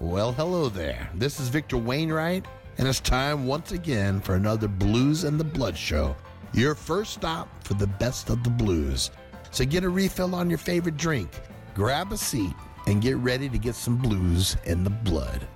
Well, hello there. This is Victor Wainwright, and it's time once again for another Blues and the Blood show. Your first stop for the best of the blues. So get a refill on your favorite drink, grab a seat, and get ready to get some blues in the blood.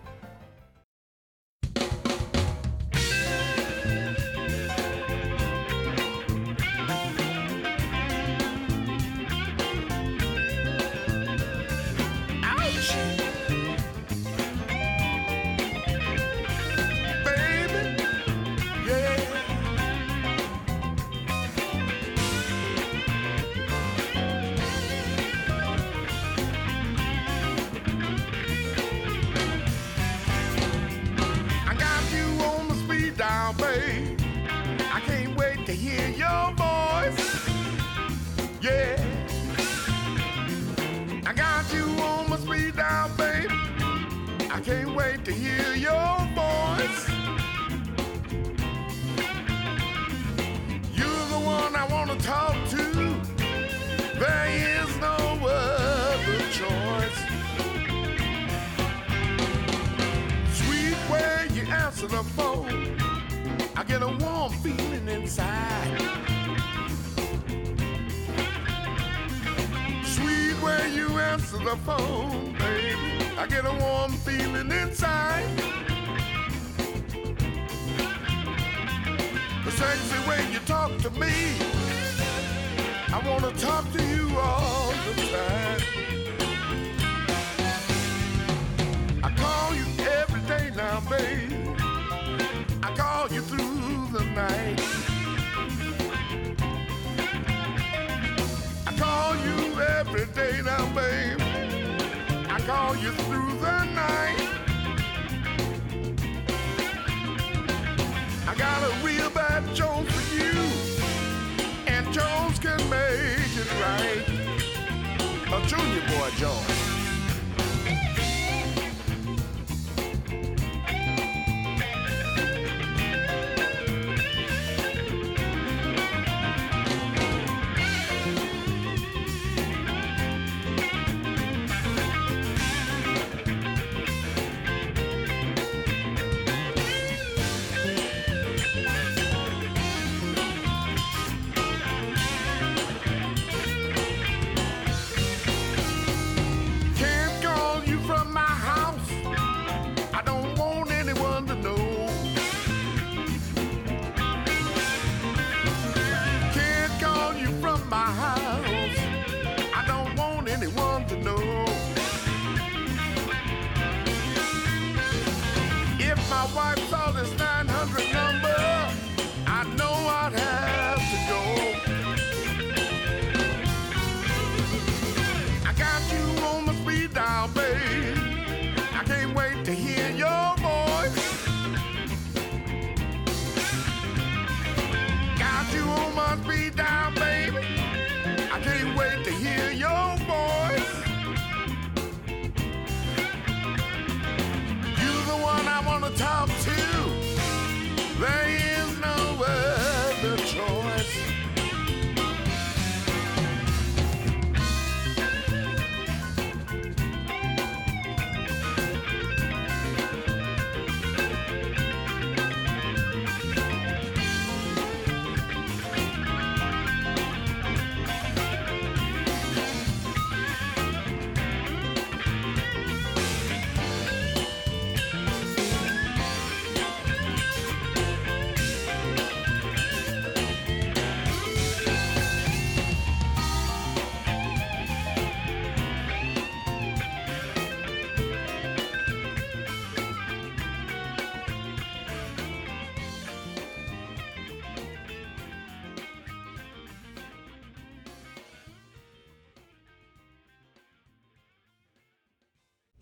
I call you every day now, babe. I call you through the night. I got a real bad Jones for you, and Jones can make it right. A junior boy Jones.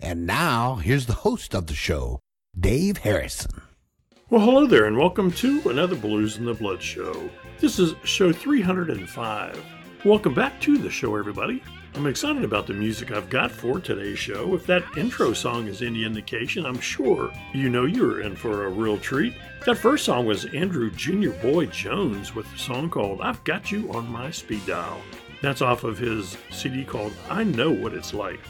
And now, here's the host of the show, Dave Harrison. Well, hello there, and welcome to another Blues in the Blood show. This is show 305. Welcome back to the show, everybody. I'm excited about the music I've got for today's show. If that intro song is any indication, I'm sure you know you're in for a real treat. That first song was Andrew Junior Boy Jones with a song called I've Got You on My Speed Dial. That's off of his CD called I Know What It's Like.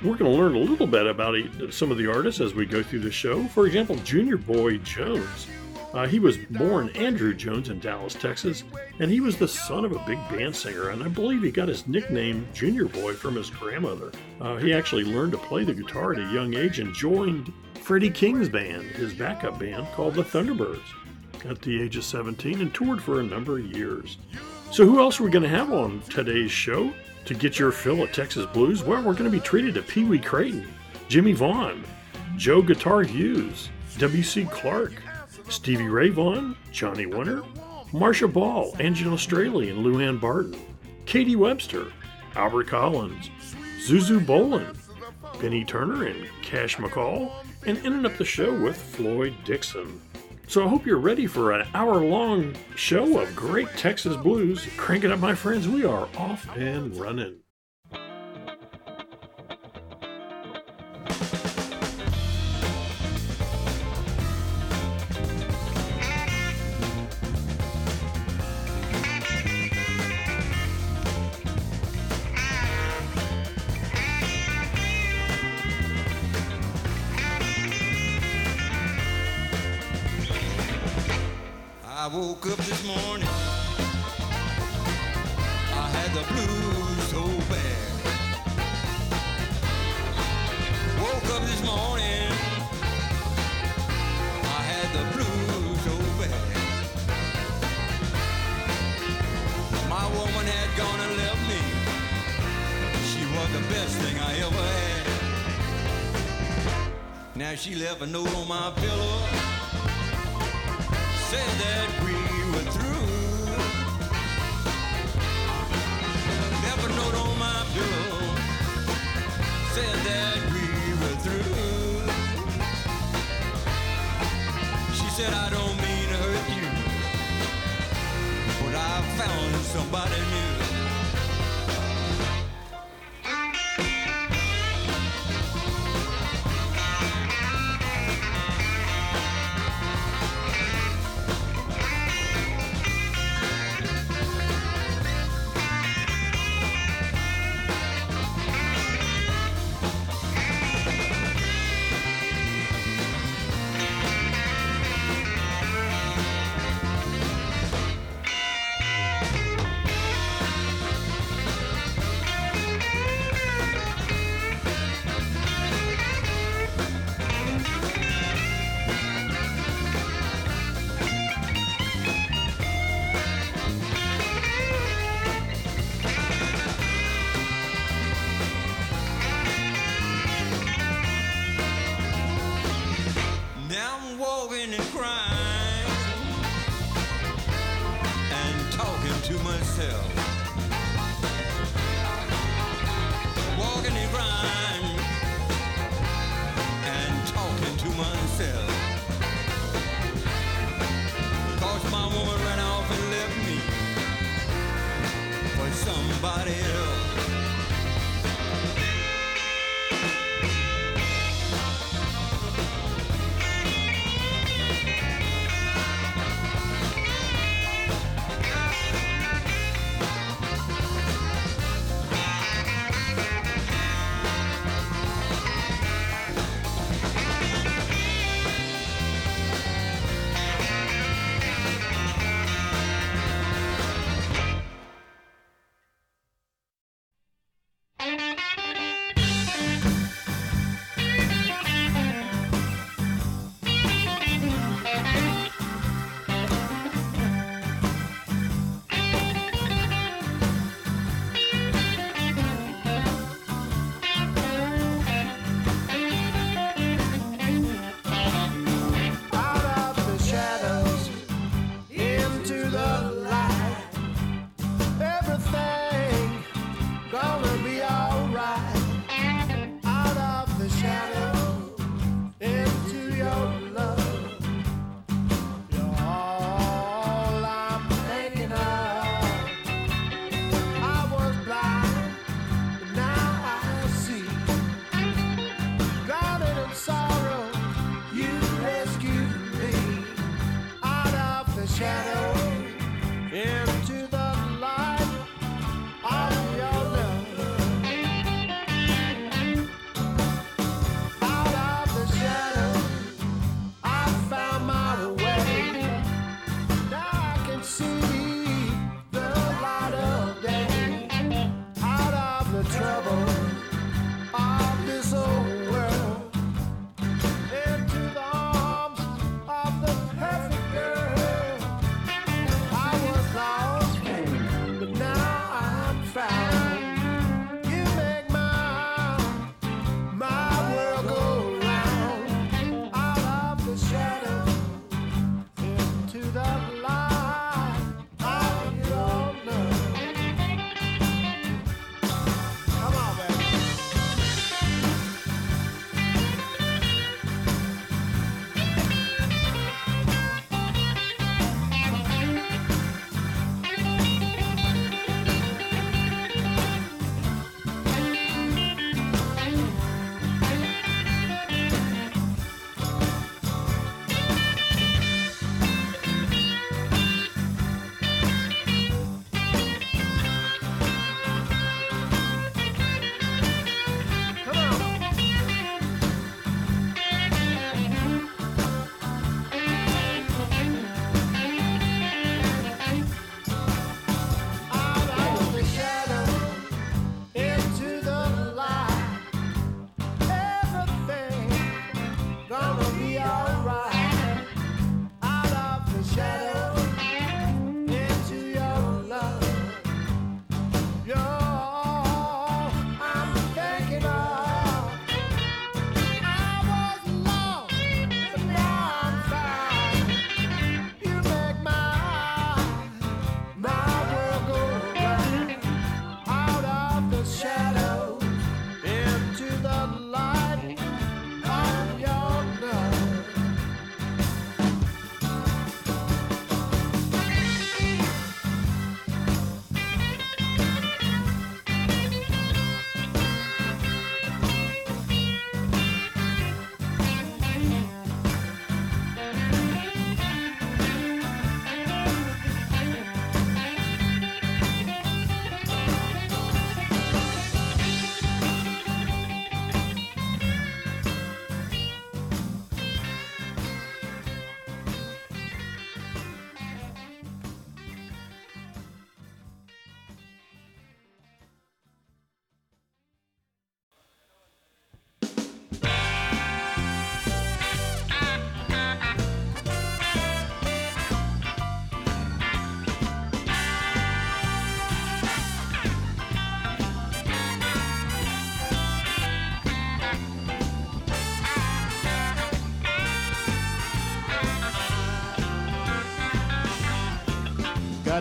We're going to learn a little bit about some of the artists as we go through the show. For example, Junior Boy Jones. Uh, he was born Andrew Jones in Dallas, Texas, and he was the son of a big band singer, and I believe he got his nickname Junior Boy from his grandmother. Uh, he actually learned to play the guitar at a young age and joined Freddie King's band, his backup band called the Thunderbirds, at the age of 17 and toured for a number of years. So, who else are we going to have on today's show? To get your fill of Texas blues, well, we're going to be treated to Pee Wee Crayton, Jimmie Vaughan, Joe Guitar Hughes, W.C. Clark, Stevie Ray Vaughan, Johnny Winter, Marcia Ball, Angela Strehli, and Lou Ann Barton, Katie Webster, Albert Collins, Zuzu Bollin, Benny Turner, and Cash McCall, and ending up the show with Floyd Dixon. So I hope you're ready for an hour long show of great Texas blues. Crank it up, my friends. We are off and running.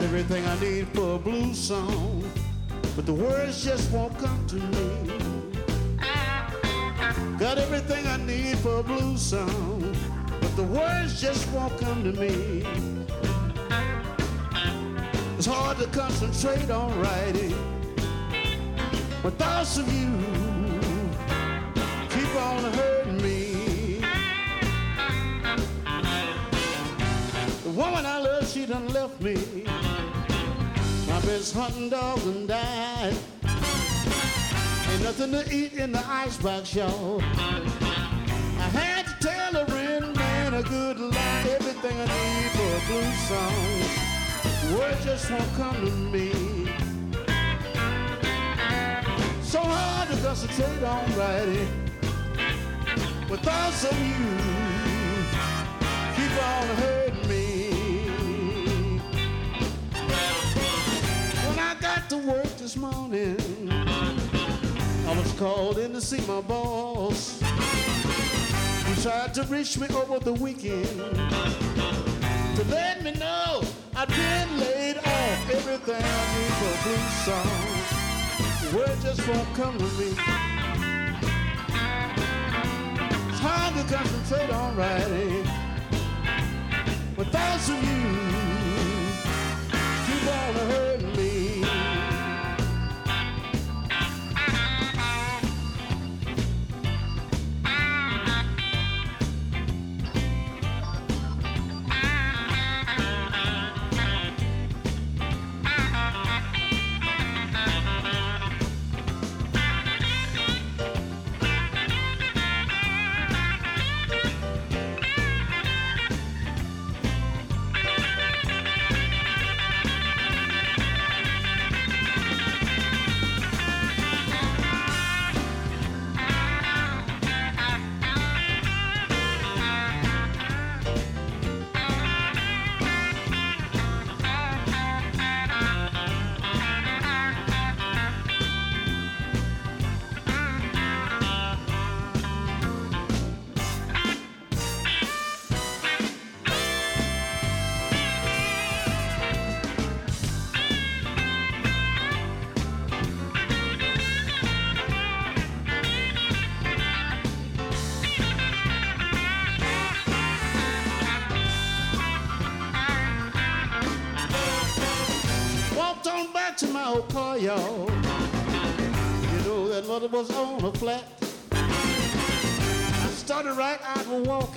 Everything I need for a blues song, but the words just won't come to me. Got everything I need for a blues song, but the words just won't come to me. It's hard to concentrate on writing when thoughts of you keep on hurting me. The woman I love, she done left me. Best hunting dog done died. Ain't nothing to eat in the icebox, y'all. I had to tell a real man a good lie, everything I need for a blues song. Words just won't come to me. So hard to concentrate on writing. With thoughts of you keep on hurting this morning, I was called in to see my boss. He tried to reach me over the weekend to let me know I'd been laid off. Everything I need for a blues song, word just won't come to me. It's hard to concentrate on writing when thoughts of you keep hurting me.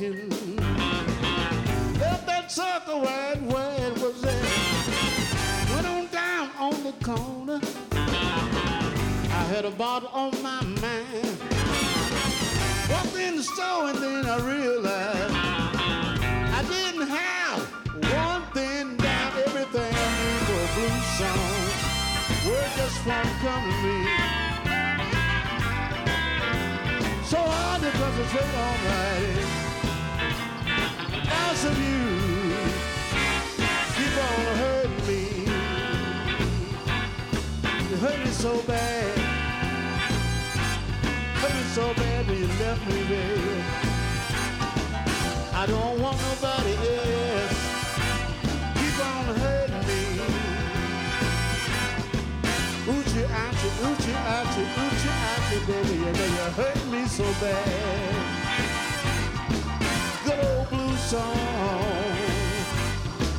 Walking. Left that sucker right where it was at. Went on down on the corner. I had a bottle on my mind. Walked in the store and then I realized I didn't have one thing down, everything for a blues song. Word just won't come to me. So hard to concentrate on writing. Ouchie, baby. You know you hurt me so bad. Good old blue song.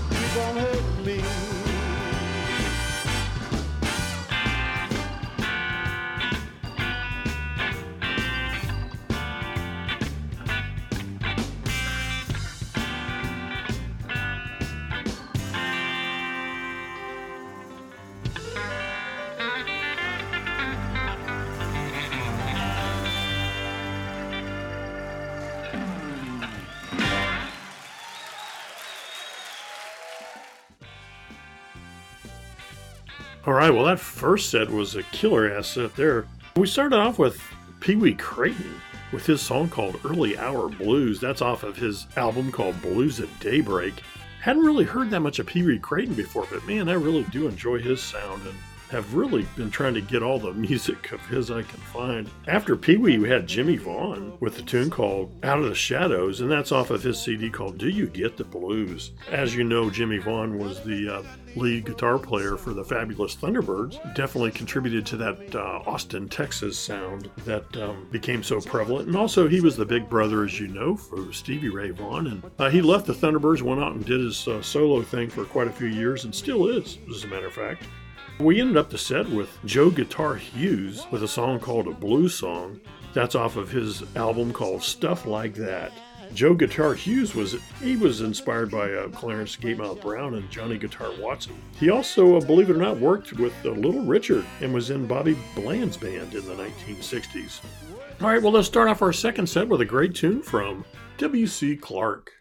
Keep on hurting me. Right, well, that first set was a killer ass set there. We started off with Pee Wee Crayton with his song called Early Hour Blues. That's off of his album called Blues at Daybreak. Hadn't really heard that much of Pee Wee Crayton before, but man, I really do enjoy his sound. And have really been trying to get all the music of his I can find. After Pee Wee, we had Jimmie Vaughan with a tune called Out of the Shadows, and that's off of his CD called Do You Get the Blues? As you know, Jimmie Vaughan was the uh, lead guitar player for the Fabulous Thunderbirds. Definitely contributed to that uh, Austin, Texas sound that um, became so prevalent. And also, he was the big brother, as you know, for Stevie Ray Vaughan. And uh, he left the Thunderbirds, went out and did his uh, solo thing for quite a few years, and still is, as a matter of fact. We ended up the set with Joe Guitar Hughes with a song called A Blues Song. That's off of his album called Stuff Like That. Joe Guitar Hughes was he was inspired by uh, Clarence Gatemouth Brown and Johnny Guitar Watson. He also, uh, believe it or not, worked with uh, Little Richard and was in Bobby Bland's band in the 1960s. All right, well, let's start off our second set with a great tune from W.C. Clark.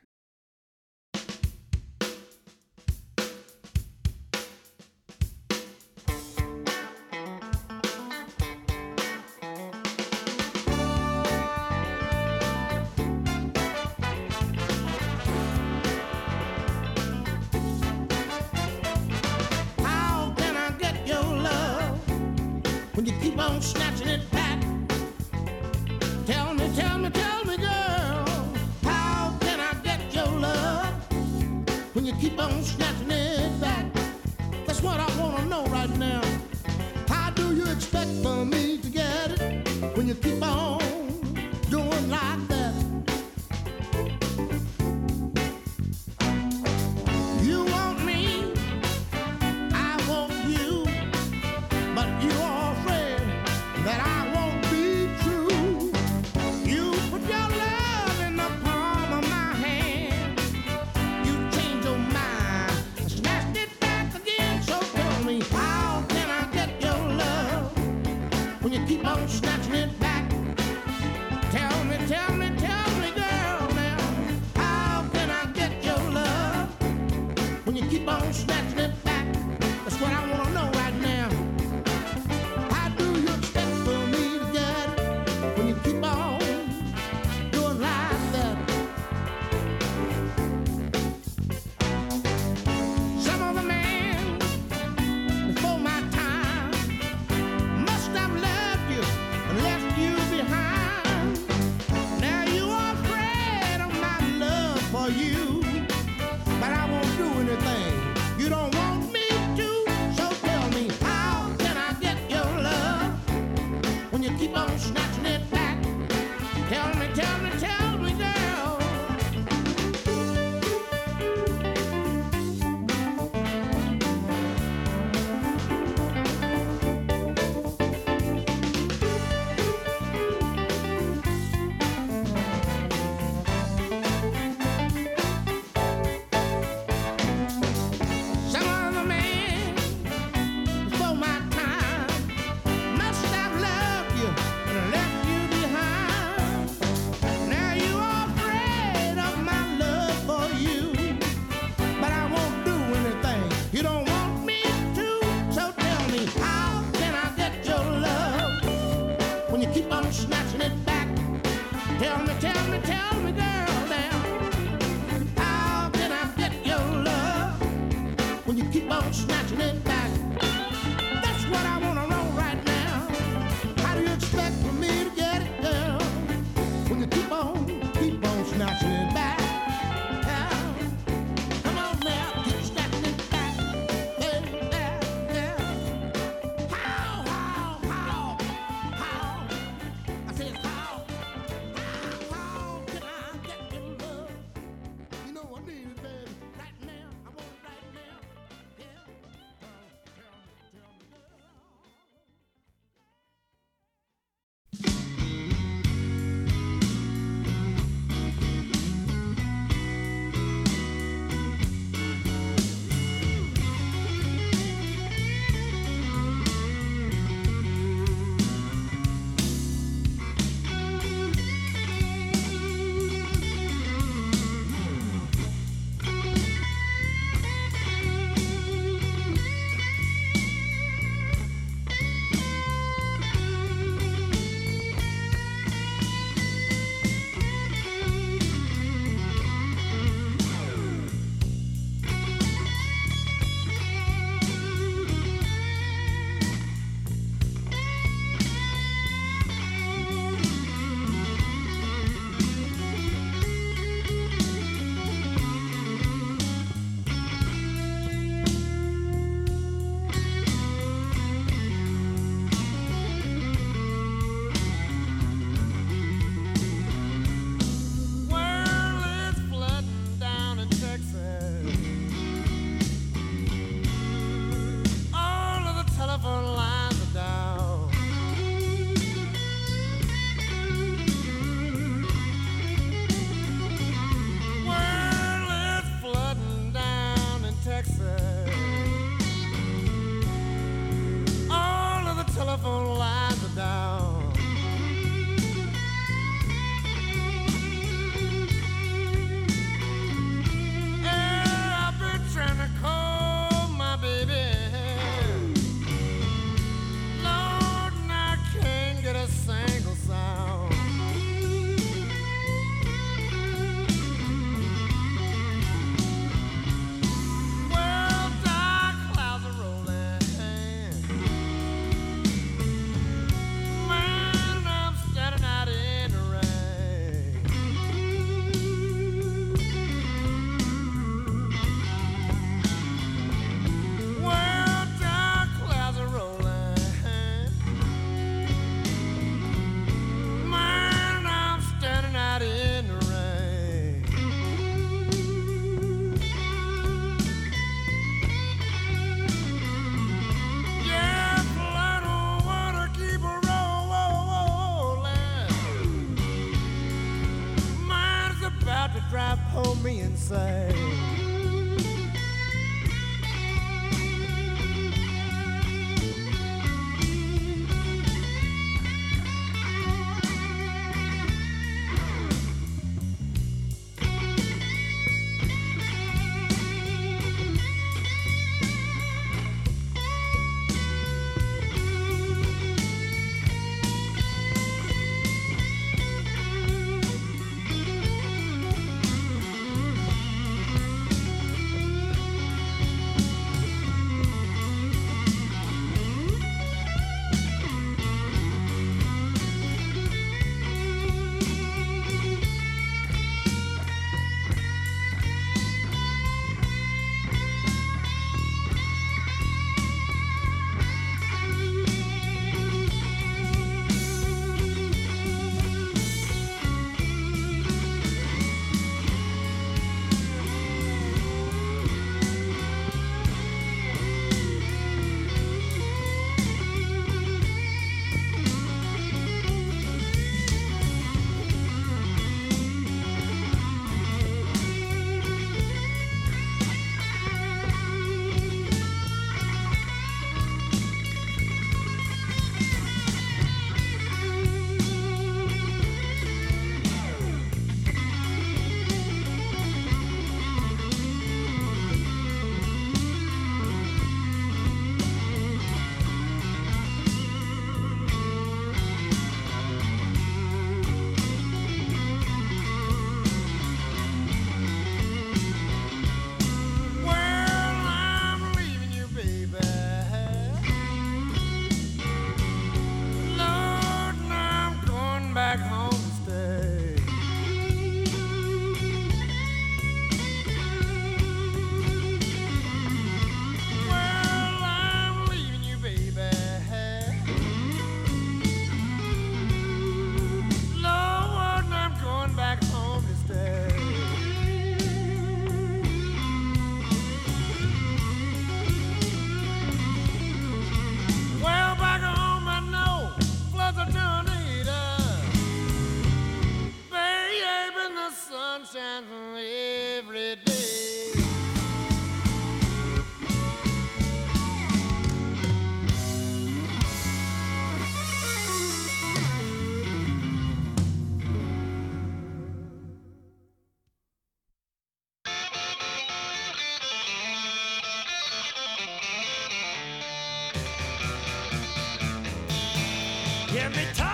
Hear me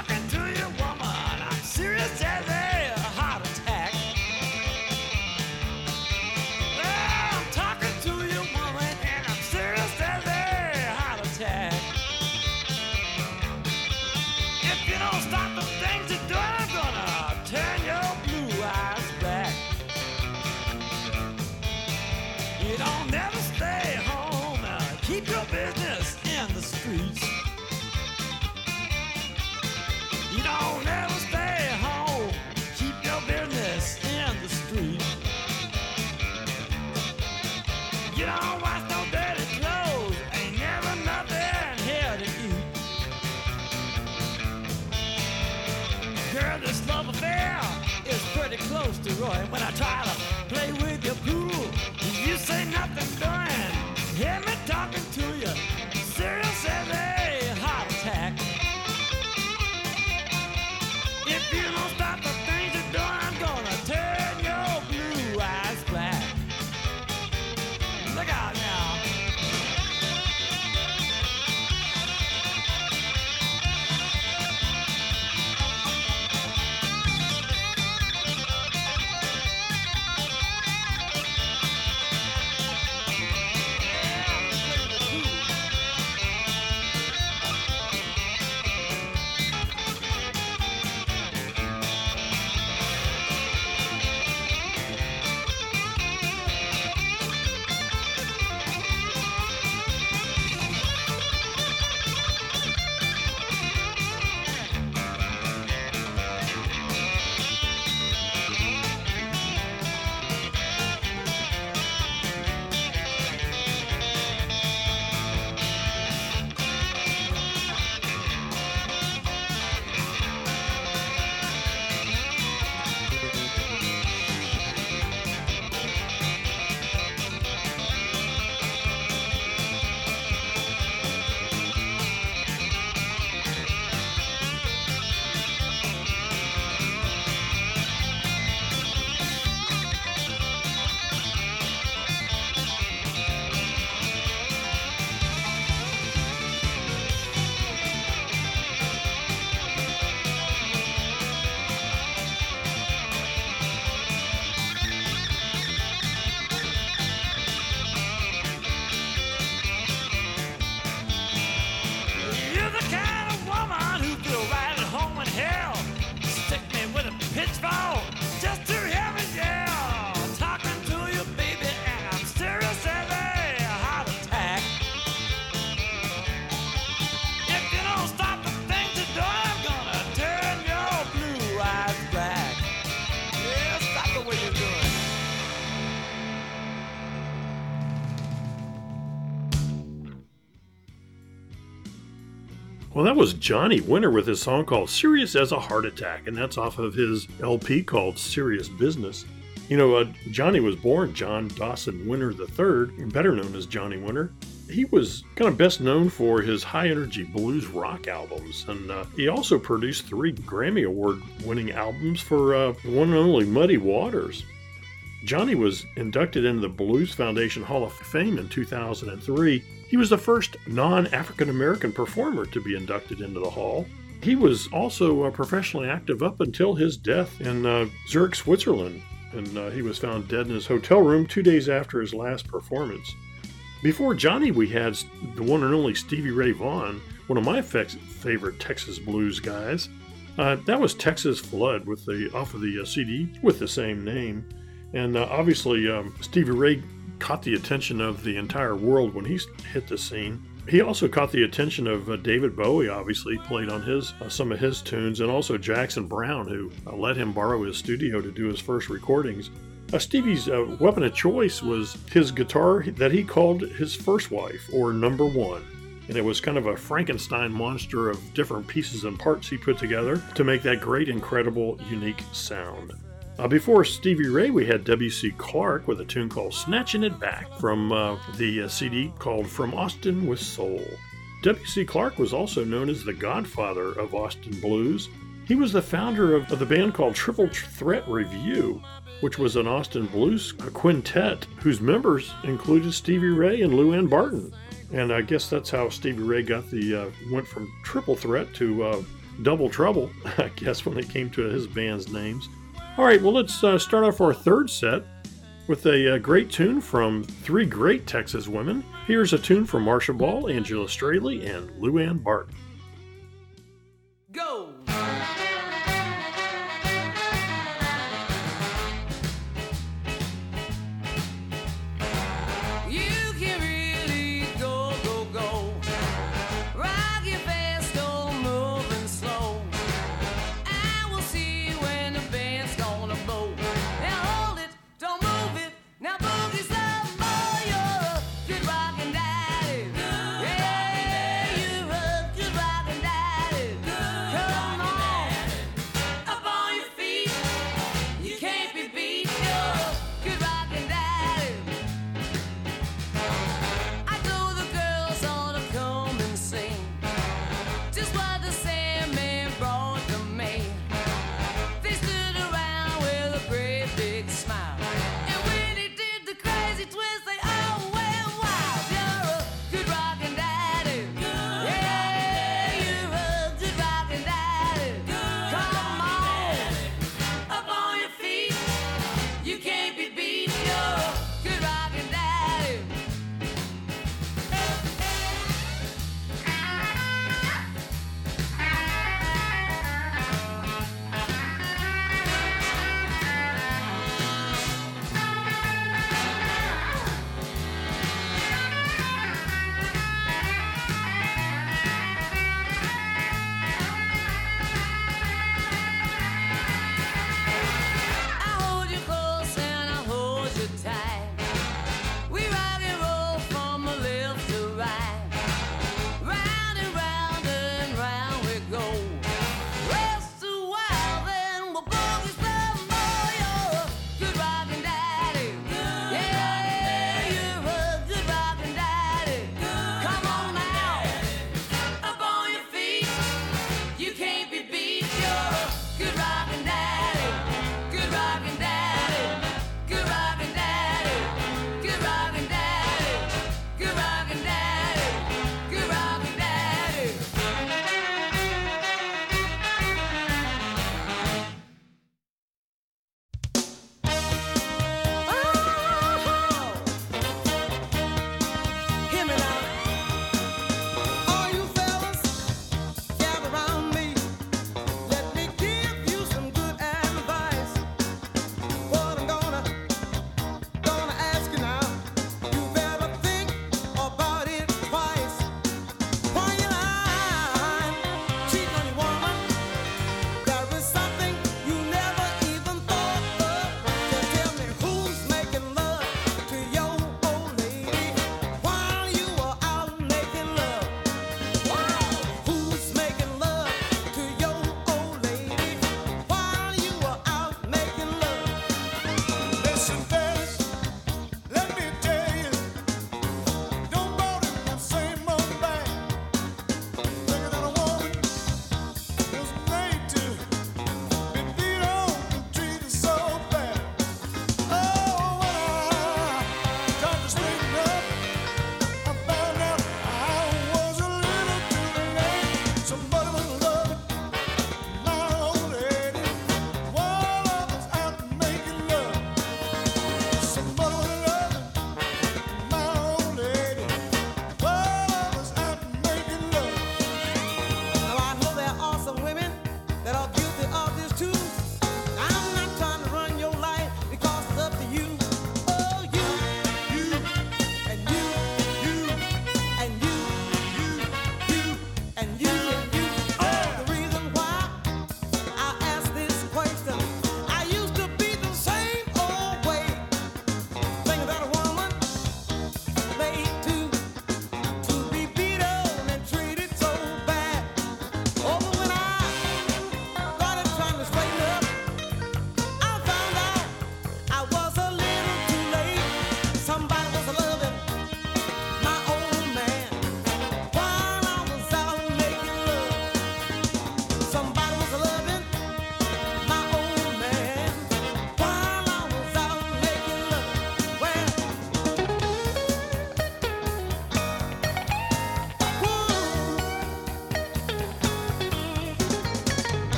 was Johnny Winter with his song called Serious as a Heart Attack, and that's off of his LP called Serious Business. You know, uh, Johnny was born John Dawson Winter III, better known as Johnny Winter. He was kind of best known for his high energy blues rock albums, and uh, he also produced three Grammy Award winning albums for uh, one and only Muddy Waters. Johnny was inducted into the Blues Foundation Hall of Fame in 2003. He was the first non African American performer to be inducted into the Hall. He was also uh, professionally active up until his death in uh, Zurich, Switzerland and uh, he was found dead in his hotel room two days after his last performance. Before Johnny, we had the one and only Stevie Ray Vaughan, one of my favorite Texas blues guys. Uh, that was Texas Flood with the off of the uh, CD with the same name, and uh, obviously um, Stevie Ray caught the attention of the entire world when he hit the scene. He also caught the attention of uh, David Bowie, obviously, played on his uh, some of his tunes, and also Jackson Browne, who uh, let him borrow his studio to do his first recordings. Uh, Stevie's uh, weapon of choice was his guitar that he called his first wife, or number one. And it was kind of a Frankenstein monster of different pieces and parts he put together to make that great, incredible, unique sound. Uh, before Stevie Ray, we had W.C. Clark with a tune called Snatching It Back from uh, the uh, CD called From Austin with Soul. W.C. Clark was also known as the godfather of Austin blues. He was the founder of, of the band called Triple Threat Revue, which was an Austin blues quintet whose members included Stevie Ray and Lou Ann Barton. And I guess that's how Stevie Ray got the uh, went from Triple Threat to uh, Double Trouble, I guess, when it came to his band's names. All right, well, let's uh, start off our third set with a, a, uh, great tune from three great Texas women. Here's a tune from Marcia Ball, Angela Strehli, and Lou Ann Barton. Go!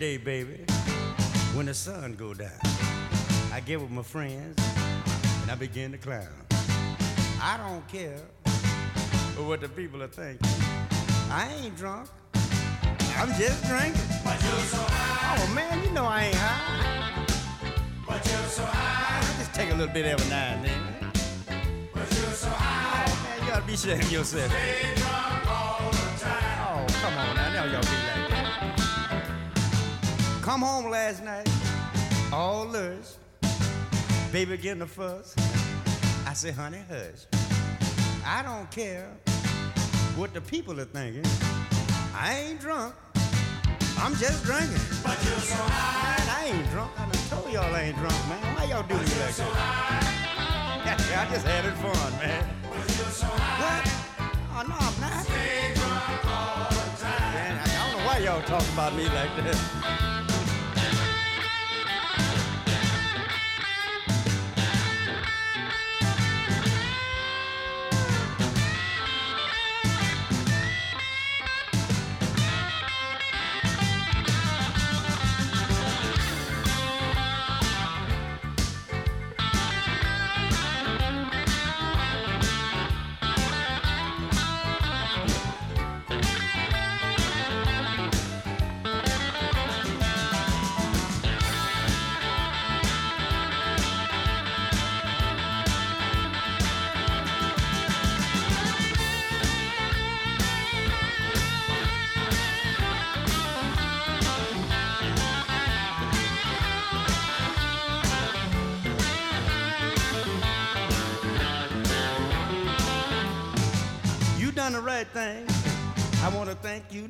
Day, baby, when the sun go down, I get with my friends and I begin to clown. I don't care what the people are thinking. I ain't drunk. I'm just drinking. But you're so high. Oh man, you know I ain't high. But you're so high. I just take a little bit every now and then. But you're so high. Oh man, you ought to be ashamed of yourself. Come home last night, all lush. Baby getting a fuss. I say, honey, hush. I don't care what the people are thinking. I ain't drunk. I'm just drinking. But you're so high. Man, I ain't drunk. I done told y'all I ain't drunk, man. Why y'all do me like so that? Yeah, I just had it fun, man. But you're so high. What? Oh, no, I'm not. Stay drunk all the time. Man, I don't know why y'all talking about me like that.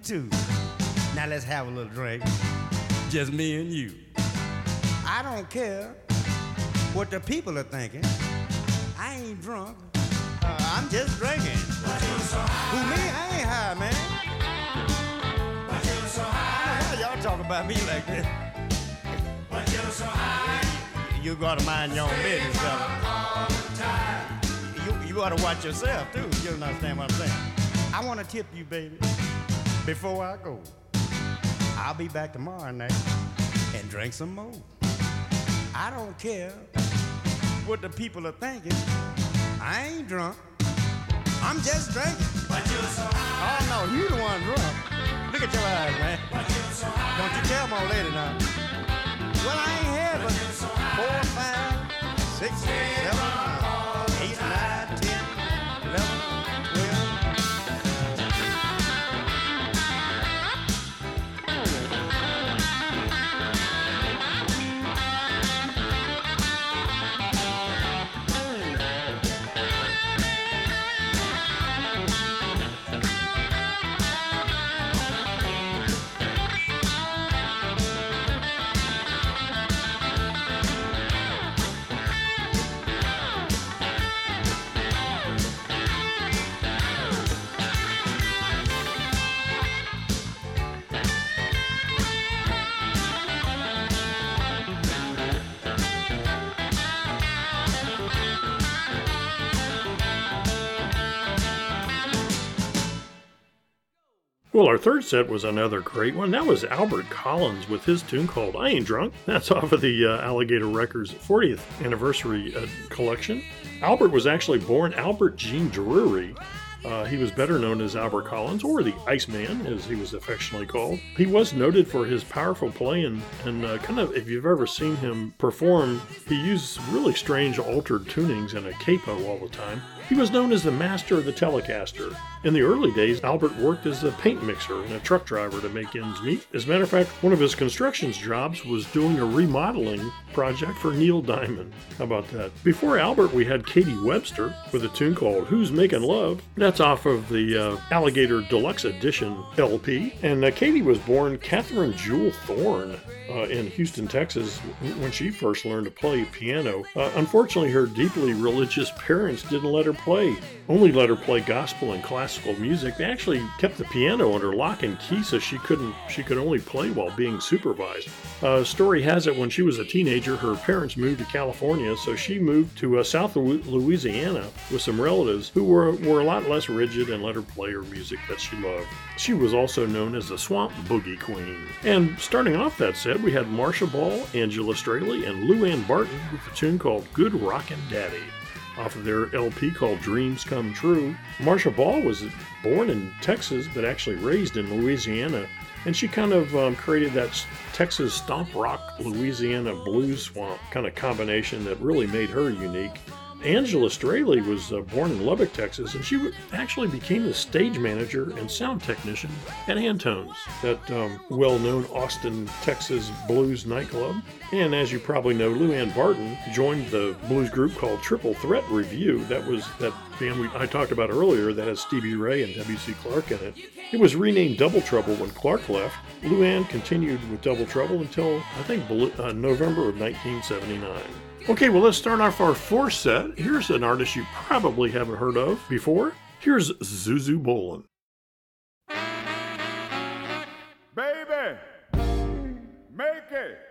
To too. Now let's have a little drink. Just me and you. I don't care what the people are thinking. I ain't drunk. Uh, I'm just drinking. Who me? I ain't high, man. Why y'all talk about me like that? You gotta mind your own business, fella. You, you ought to watch yourself too. You don't understand what I'm saying. I want to tip you, baby, before I go. I'll be back tomorrow night and drink some more. I don't care what the people are thinking. I ain't drunk. I'm just drinking. But you're so high. Oh no, you the one drunk. Look at your eyes, man. But you're so high. Don't you tell my lady now. Well, I ain't had but four, five, six, seven, Well, our third set was another great one. That was Albert Collins with his tune called I Ain't Drunk. That's off of the uh, Alligator Records 40th anniversary uh, collection. Albert was actually born Albert Jean Drury. Uh, he was better known as Albert Collins, or the Iceman, as he was affectionately called. He was noted for his powerful playing, and uh, kind of, if you've ever seen him perform, he used really strange altered tunings and a capo all the time. He was known as the master of the Telecaster. In the early days, Albert worked as a paint mixer and a truck driver to make ends meet. As a matter of fact, one of his construction jobs was doing a remodeling project for Neil Diamond. How about that? Before Albert, we had Katie Webster with a tune called Who's Making Love. That's off of the uh, Alligator Deluxe Edition LP. And uh, Katie was born Catherine Jewel Thorne uh, in Houston, Texas, when she first learned to play piano. Uh, unfortunately, her deeply religious parents didn't let her play only let her play gospel and classical music. They actually kept the piano under lock and key so she couldn't she could only play while being supervised. Uh, story has it when she was a teenager, her parents moved to California, so she moved to uh, South Louisiana with some relatives who were were a lot less rigid and let her play her music that she loved. She was also known as the Swamp Boogie Queen. And starting off that set, we had Marcia Ball, Angela Strehli, and Lou Ann Barton with a tune called Good Rockin' Daddy off of their LP called Dreams Come True. Marcia Ball was born in Texas but actually raised in Louisiana, and she kind of um, created that Texas stomp rock Louisiana blues swamp kind of combination that really made her unique. Angela Strehli was uh, born in Lubbock, Texas, and she actually became the stage manager and sound technician at Antone's, that um, well known Austin, Texas blues nightclub. And as you probably know, Lou Ann Barton joined the blues group called Triple Threat Revue. That was that band we, I talked about earlier that has Stevie Ray and W.C. Clark in it. It was renamed Double Trouble when Clark left. Lou Ann continued with Double Trouble until, I think, uh, November of 1979. Okay, well, let's start off our fourth set. Here's an artist you probably haven't heard of before. Here's Zuzu Bollin. Baby, make it.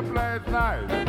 camp last night.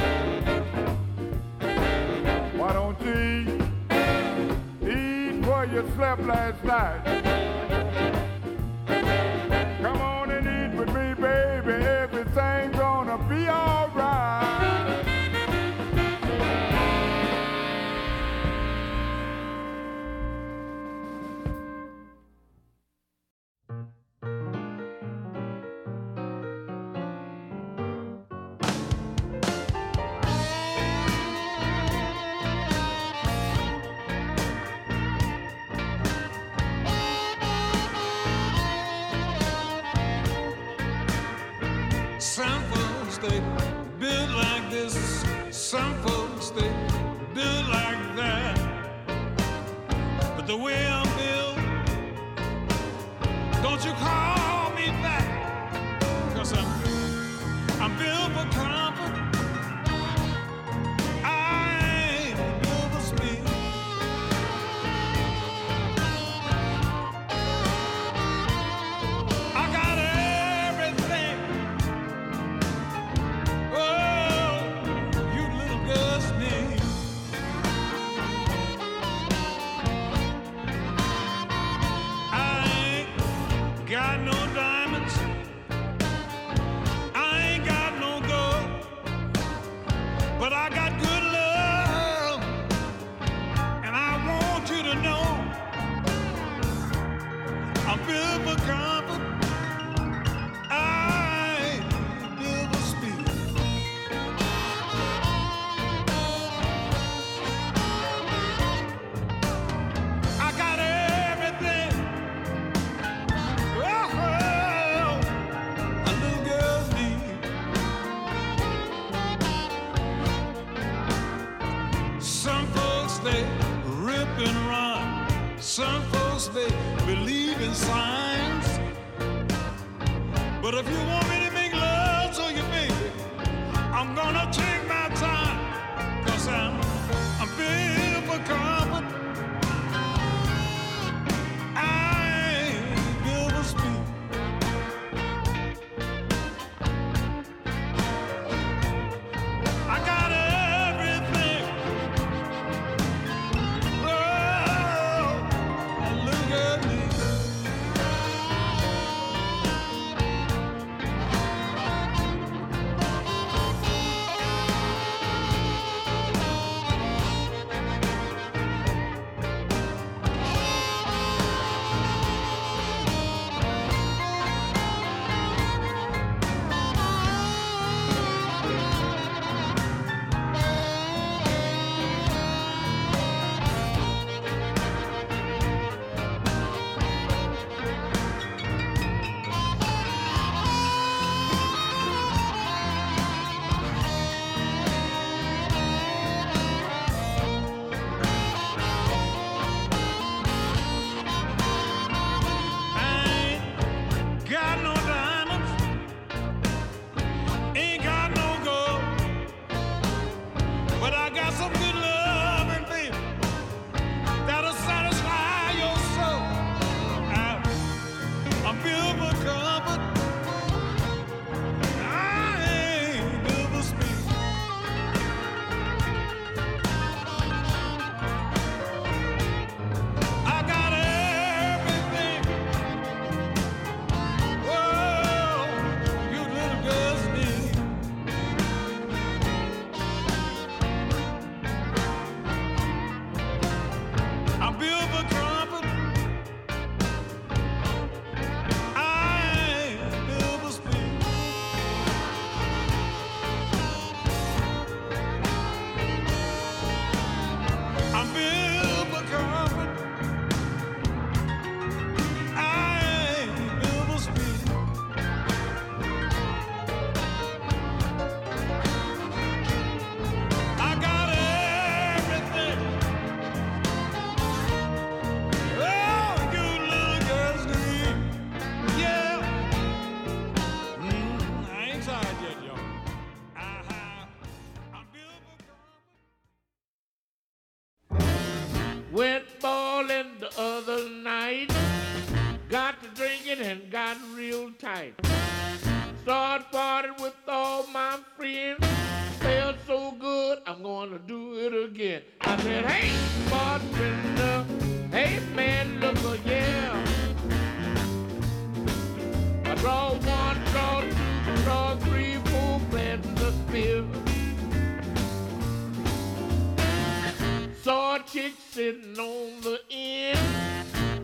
sitting on the end.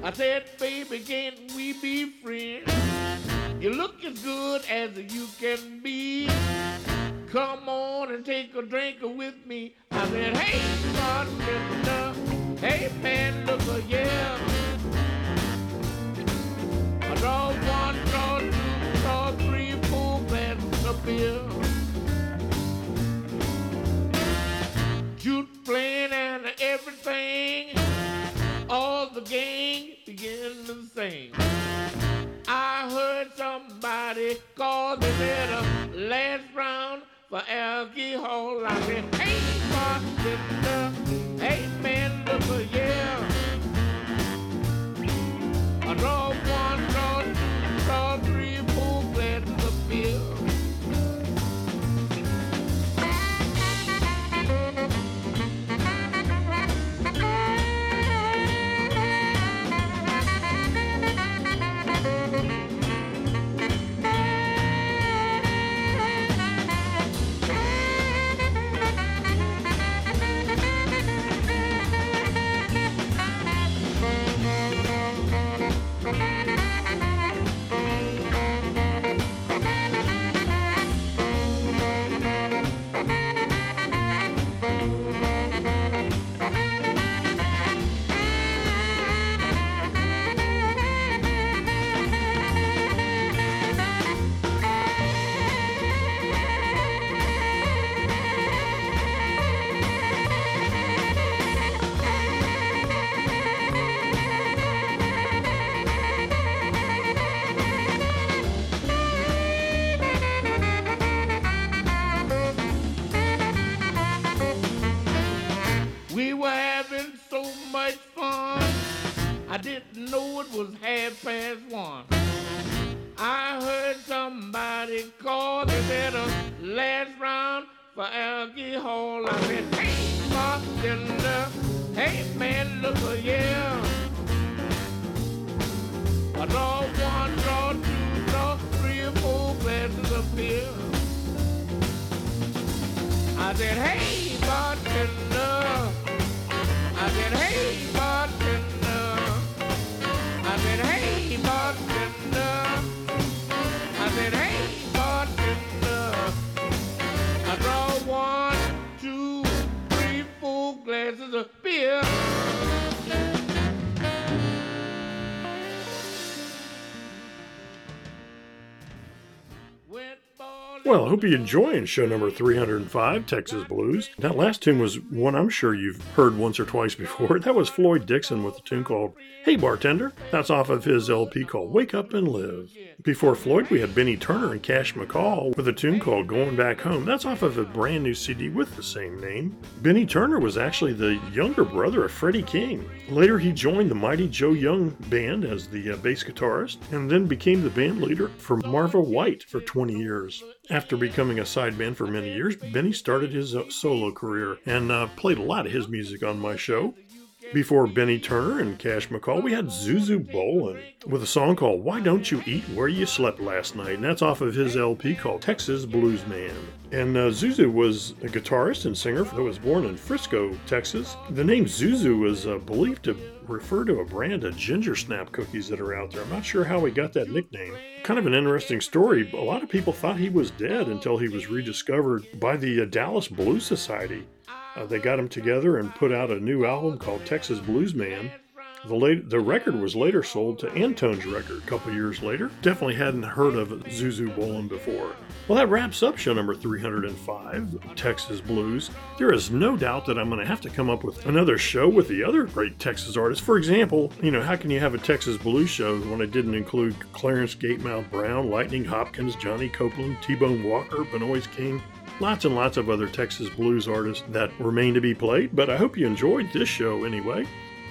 I said, baby, can't we be friends? You look as good as you can be. Come on and take a drink with me. I said, hey, bartender, hey, man, look a yeah. I draw one, draw two, draw three, four, glasses of beer. jute playing and everything. All the gang began to sing. I heard somebody call the in a last round for alcohol. I said, hey, my sister, hey, man, look, yeah. Hope you're enjoying show number 305, Texas Blues. That last tune was one I'm sure you've heard once or twice before. That was Floyd Dixon with a tune called Hey Bartender. That's off of his LP called Wake Up and Live. Before Floyd, we had Benny Turner and Cash McCall with a tune called Going Back Home. That's off of a brand new CD with the same name. Benny Turner was actually the younger brother of Freddie King. Later, he joined the Mighty Joe Young band as the uh, bass guitarist and then became the band leader for Marva Wright for 20 years. After becoming a sideband for many years, Benny started his solo career and uh, played a lot of his music on my show. Before Benny Turner and Cash McCall, we had Zuzu Bollin with a song called Why Don't You Eat Where You Slept Last Night? And that's off of his LP called Texas Blues Man. And uh, Zuzu was a guitarist and singer that was born in Frisco, Texas. The name Zuzu is uh, believed to refer to a brand of ginger snap cookies that are out there. I'm not sure how he got that nickname. Kind of an interesting story. A lot of people thought he was dead until he was rediscovered by the uh, Dallas Blues Society. Uh, they got him together and put out a new album called Texas Blues Man. The, late, the record was later sold to Antone's record a couple years later. Definitely hadn't heard of Zuzu Bollin before. Well, that wraps up show number 305, Texas Blues. There is no doubt that I'm going to have to come up with another show with the other great Texas artists. For example, you know, how can you have a Texas Blues show when it didn't include Clarence Gatemouth Brown, Lightning Hopkins, Johnny Copeland, T-Bone Walker, Benoist King, lots and lots of other Texas blues artists that remain to be played, but I hope you enjoyed this show anyway.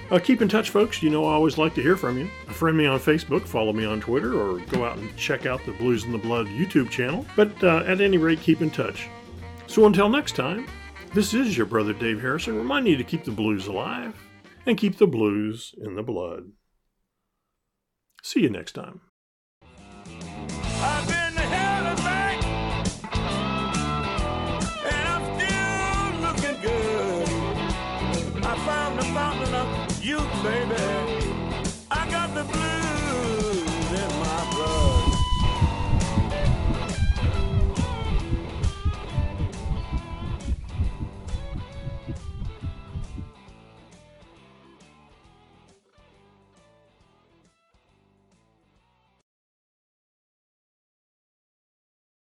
Uh, keep in touch, folks. You know I always like to hear from you. Friend me on Facebook, follow me on Twitter, or go out and check out the Blues in the Blood YouTube channel. But uh, at any rate, keep in touch. So until next time, this is your brother Dave Harrison reminding you to keep the blues alive and keep the blues in the blood. See you next time. Baby,